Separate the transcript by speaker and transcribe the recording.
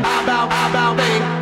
Speaker 1: bow, bow, bow, bow, babe.